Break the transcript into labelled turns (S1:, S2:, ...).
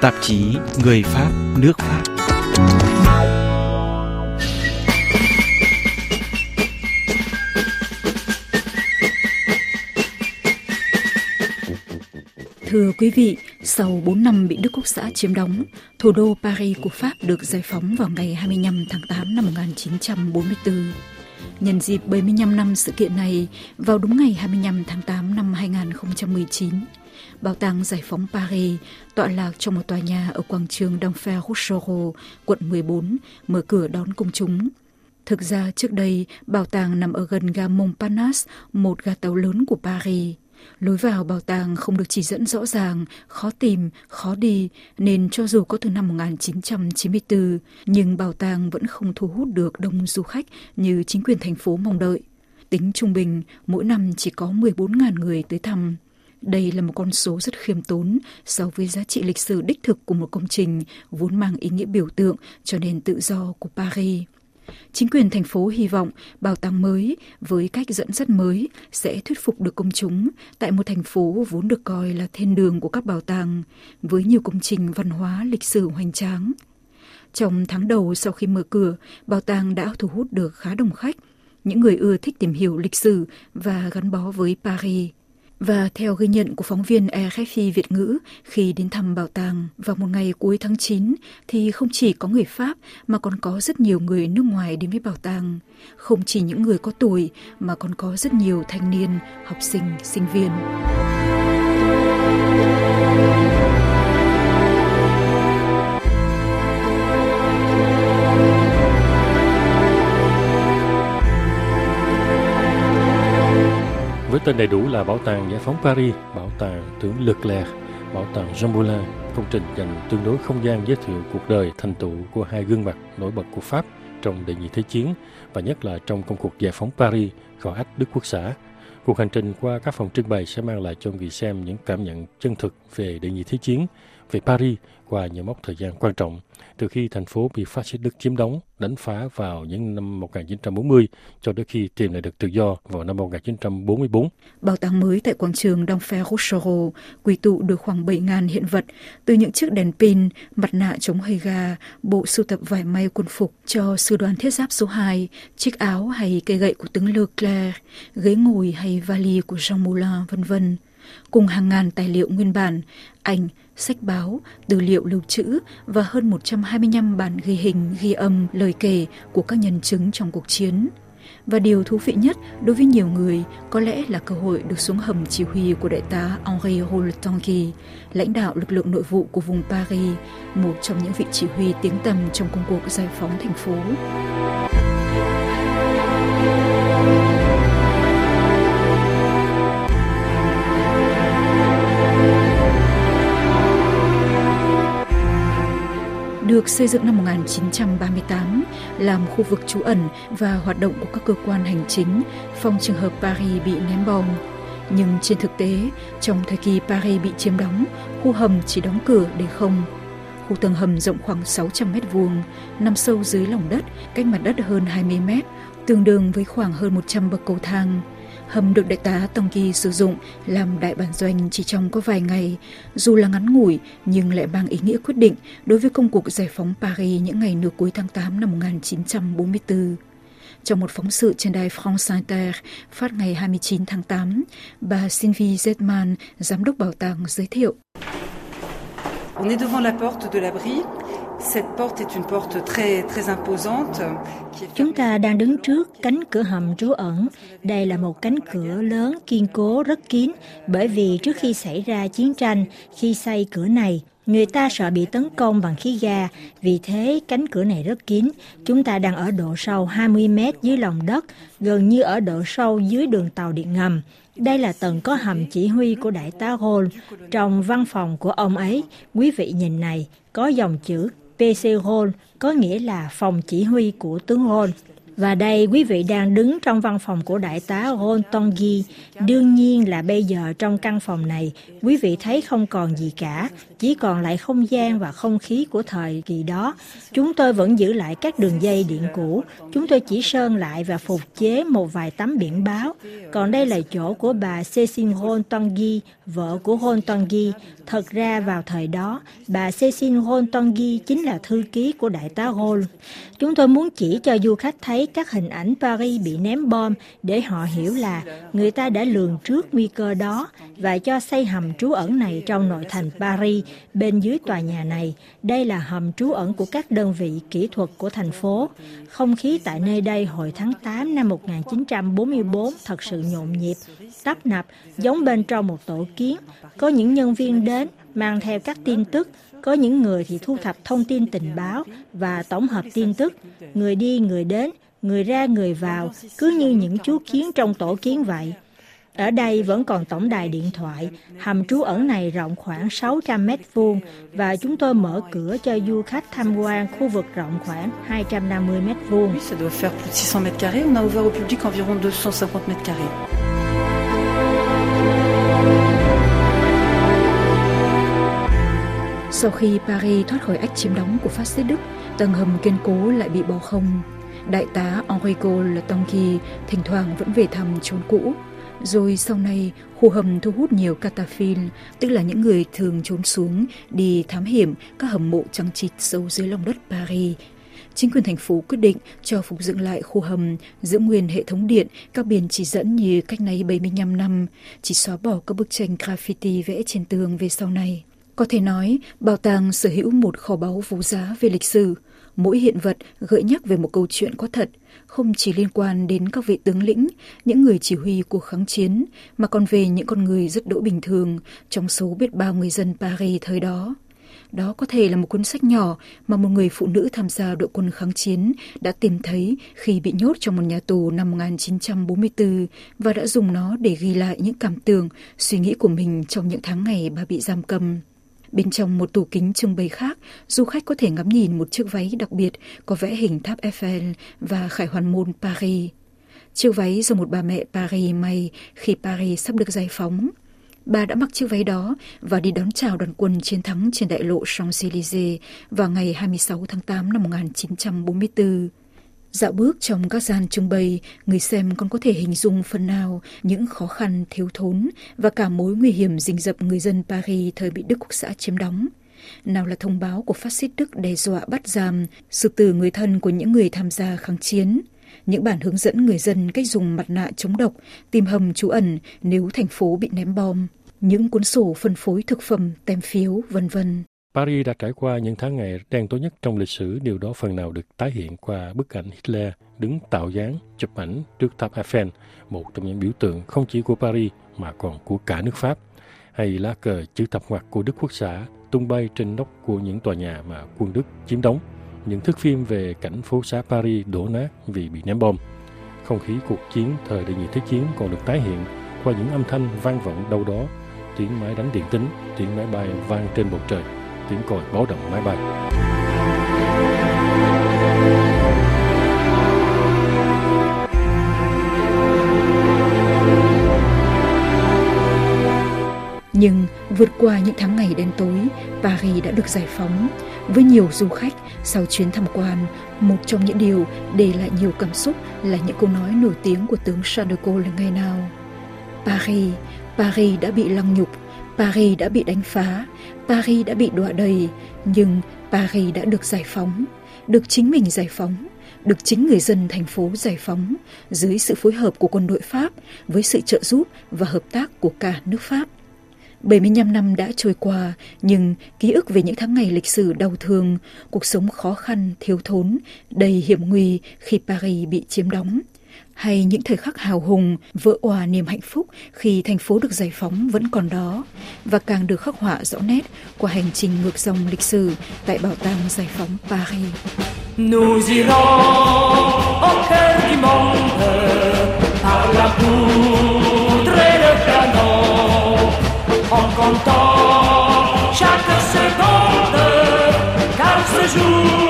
S1: tạp chí Người Pháp, nước Pháp.
S2: Thưa quý vị, sau 4 năm bị Đức Quốc xã chiếm đóng, thủ đô Paris của Pháp được giải phóng vào ngày 25 tháng 8 năm 1944. Nhân dịp 75 năm sự kiện này, vào đúng ngày 25 tháng 8 năm 2019, Bảo tàng Giải phóng Paris tọa lạc trong một tòa nhà ở quảng trường d'Enfer Rochereau, quận 14, mở cửa đón công chúng. Thực ra trước đây, bảo tàng nằm ở gần ga Montparnasse, một ga tàu lớn của Paris. Lối vào bảo tàng không được chỉ dẫn rõ ràng, khó tìm, khó đi, nên cho dù có từ năm 1994, nhưng bảo tàng vẫn không thu hút được đông du khách như chính quyền thành phố mong đợi. Tính trung bình, mỗi năm chỉ có 14.000 người tới thăm. Đây là một con số rất khiêm tốn so với giá trị lịch sử đích thực của một công trình vốn mang ý nghĩa biểu tượng cho nền tự do của Paris. Chính quyền thành phố hy vọng bảo tàng mới với cách dẫn dắt mới sẽ thuyết phục được công chúng tại một thành phố vốn được coi là thiên đường của các bảo tàng với nhiều công trình văn hóa lịch sử hoành tráng. Trong tháng đầu sau khi mở cửa, bảo tàng đã thu hút được khá đông khách, những người ưa thích tìm hiểu lịch sử và gắn bó với Paris. Và theo ghi nhận của phóng viên RFI Việt ngữ khi đến thăm bảo tàng vào một ngày cuối tháng 9 thì không chỉ có người Pháp mà còn có rất nhiều người nước ngoài đến với bảo tàng. Không chỉ những người có tuổi mà còn có rất nhiều thanh niên, học sinh, sinh viên.
S3: Với tên đầy đủ là Bảo tàng Giải phóng Paris, Bảo tàng tướng Leclerc, Bảo tàng Jean Moulin, công trình dành tương đối không gian giới thiệu cuộc đời thành tựu của hai gương mặt nổi bật của Pháp trong đệ nhị thế chiến và nhất là trong công cuộc giải phóng Paris khỏi ách Đức Quốc xã. Cuộc hành trình qua các phòng trưng bày sẽ mang lại cho người xem những cảm nhận chân thực về đệ nhị thế chiến, về Paris qua những mốc thời gian quan trọng từ khi thành phố bị phát xít Đức chiếm đóng, đánh phá vào những năm 1940 cho đến khi tìm lại được tự do vào năm 1944.
S2: Bảo tàng mới tại quảng trường d'Enfer Rochereau quy tụ được khoảng 7.000 hiện vật, từ những chiếc đèn pin, mặt nạ chống hơi gà, bộ sưu tập vải may quân phục cho sư đoàn thiết giáp số 2, chiếc áo hay cây gậy của tướng Leclerc, ghế ngồi hay vali của Jean Moulin, vân vân cùng hàng ngàn tài liệu nguyên bản, ảnh, sách báo, tư liệu lưu trữ và hơn 125 bản ghi hình, ghi âm, lời kể của các nhân chứng trong cuộc chiến. Và điều thú vị nhất đối với nhiều người có lẽ là cơ hội được xuống hầm chỉ huy của đại tá Henri Roule-Tanguy, lãnh đạo lực lượng nội vụ của vùng Paris, một trong những vị chỉ huy tiếng tầm trong công cuộc giải phóng thành phố. Được xây dựng năm 1938 làm khu vực trú ẩn và hoạt động của các cơ quan hành chính phòng trường hợp Paris bị ném bom. Nhưng trên thực tế, trong thời kỳ Paris bị chiếm đóng, khu hầm chỉ đóng cửa để không. Khu tầng hầm rộng khoảng 600 mét vuông, nằm sâu dưới lòng đất, cách mặt đất hơn 20 mét, tương đương với khoảng hơn 100 bậc cầu thang. Hầm được đại tá Tông Kỳ sử dụng làm đại bản doanh chỉ trong có vài ngày, dù là ngắn ngủi nhưng lại mang ý nghĩa quyết định đối với công cuộc giải phóng Paris những ngày nửa cuối tháng 8 năm 1944. Trong một phóng sự trên đài France Inter phát ngày 29 tháng 8, bà Sylvie Zetman, giám đốc bảo tàng giới thiệu.
S4: On est devant la porte de l'abri
S5: Chúng ta đang đứng trước cánh cửa hầm trú ẩn. Đây là một cánh cửa lớn, kiên cố, rất kín, bởi vì trước khi xảy ra chiến tranh, khi xây cửa này, người ta sợ bị tấn công bằng khí ga, vì thế cánh cửa này rất kín. Chúng ta đang ở độ sâu 20 mét dưới lòng đất, gần như ở độ sâu dưới đường tàu điện ngầm. Đây là tầng có hầm chỉ huy của đại tá Hall. Trong văn phòng của ông ấy, quý vị nhìn này, có dòng chữ PC Hall có nghĩa là phòng chỉ huy của tướng Hall. Và đây quý vị đang đứng trong văn phòng của đại tá Ron Tongi. Đương nhiên là bây giờ trong căn phòng này, quý vị thấy không còn gì cả, chỉ còn lại không gian và không khí của thời kỳ đó. Chúng tôi vẫn giữ lại các đường dây điện cũ, chúng tôi chỉ sơn lại và phục chế một vài tấm biển báo. Còn đây là chỗ của bà Cecil Ron Tongi, vợ của Ron Tongi. Thật ra vào thời đó, bà Cecil Ron Tongi chính là thư ký của đại tá Ron. Chúng tôi muốn chỉ cho du khách thấy các hình ảnh Paris bị ném bom để họ hiểu là người ta đã lường trước nguy cơ đó và cho xây hầm trú ẩn này trong nội thành Paris bên dưới tòa nhà này. Đây là hầm trú ẩn của các đơn vị kỹ thuật của thành phố. Không khí tại nơi đây hồi tháng 8 năm 1944 thật sự nhộn nhịp, tấp nập, giống bên trong một tổ kiến. Có những nhân viên đến mang theo các tin tức có những người thì thu thập thông tin tình báo và tổng hợp tin tức, người đi người đến, người ra người vào, cứ như những chú kiến trong tổ kiến vậy. Ở đây vẫn còn tổng đài điện thoại, hầm trú ẩn này rộng khoảng 600 mét vuông và chúng tôi mở cửa cho du khách tham quan khu vực rộng khoảng 250 mét vuông.
S4: Oui, ça doit faire plus de 600 mètres carrés. On a ouvert au public environ 250 mètres carrés.
S2: Sau khi Paris thoát khỏi ách chiếm đóng của phát xít Đức, tầng hầm kiên cố lại bị bỏ không. Đại tá Enrico Letonki thỉnh thoảng vẫn về thăm chốn cũ. Rồi sau này, khu hầm thu hút nhiều cataphil, tức là những người thường trốn xuống đi thám hiểm các hầm mộ trăng trịt sâu dưới lòng đất Paris. Chính quyền thành phố quyết định cho phục dựng lại khu hầm, giữ nguyên hệ thống điện, các biển chỉ dẫn như cách này 75 năm, chỉ xóa bỏ các bức tranh graffiti vẽ trên tường về sau này. Có thể nói, bảo tàng sở hữu một kho báu vô giá về lịch sử. Mỗi hiện vật gợi nhắc về một câu chuyện có thật, không chỉ liên quan đến các vị tướng lĩnh, những người chỉ huy cuộc kháng chiến, mà còn về những con người rất đỗi bình thường trong số biết bao người dân Paris thời đó. Đó có thể là một cuốn sách nhỏ mà một người phụ nữ tham gia đội quân kháng chiến đã tìm thấy khi bị nhốt trong một nhà tù năm 1944 và đã dùng nó để ghi lại những cảm tưởng, suy nghĩ của mình trong những tháng ngày bà bị giam cầm. Bên trong một tủ kính trưng bày khác, du khách có thể ngắm nhìn một chiếc váy đặc biệt có vẽ hình tháp Eiffel và khải hoàn môn Paris. Chiếc váy do một bà mẹ Paris may khi Paris sắp được giải phóng. Bà đã mặc chiếc váy đó và đi đón chào đoàn quân chiến thắng trên đại lộ Champs-Élysées vào ngày 26 tháng 8 năm 1944. Dạo bước trong các gian trưng bày, người xem còn có thể hình dung phần nào những khó khăn thiếu thốn và cả mối nguy hiểm rình rập người dân Paris thời bị Đức Quốc xã chiếm đóng. Nào là thông báo của phát xít Đức đe dọa bắt giam, sự tử người thân của những người tham gia kháng chiến, những bản hướng dẫn người dân cách dùng mặt nạ chống độc, tìm hầm trú ẩn nếu thành phố bị ném bom, những cuốn sổ phân phối thực phẩm, tem phiếu, vân vân.
S3: Paris đã trải qua những tháng ngày đen tối nhất trong lịch sử, điều đó phần nào được tái hiện qua bức ảnh Hitler đứng tạo dáng chụp ảnh trước tháp Eiffel, một trong những biểu tượng không chỉ của Paris mà còn của cả nước Pháp, hay lá cờ chữ thập ngoặt của Đức Quốc xã tung bay trên nóc của những tòa nhà mà quân Đức chiếm đóng, những thước phim về cảnh phố xá Paris đổ nát vì bị ném bom. Không khí cuộc chiến thời đại nhị thế chiến còn được tái hiện qua những âm thanh vang vọng đâu đó, tiếng máy đánh điện tính, tiếng máy bay vang trên bầu trời tiếng còi báo động máy bay.
S2: Nhưng vượt qua những tháng ngày đen tối, Paris đã được giải phóng. Với nhiều du khách, sau chuyến tham quan, một trong những điều để lại nhiều cảm xúc là những câu nói nổi tiếng của tướng Charles de Gaulle ngày nào. Paris, Paris đã bị lăng nhục, Paris đã bị đánh phá, Paris đã bị đọa đầy, nhưng Paris đã được giải phóng, được chính mình giải phóng, được chính người dân thành phố giải phóng dưới sự phối hợp của quân đội Pháp với sự trợ giúp và hợp tác của cả nước Pháp. 75 năm đã trôi qua, nhưng ký ức về những tháng ngày lịch sử đau thương, cuộc sống khó khăn, thiếu thốn, đầy hiểm nguy khi Paris bị chiếm đóng, hay những thời khắc hào hùng vỡ òa niềm hạnh phúc khi thành phố được giải phóng vẫn còn đó và càng được khắc họa rõ nét qua hành trình ngược dòng lịch sử tại bảo tàng giải phóng Paris. Nous irons chaque seconde, car ce jour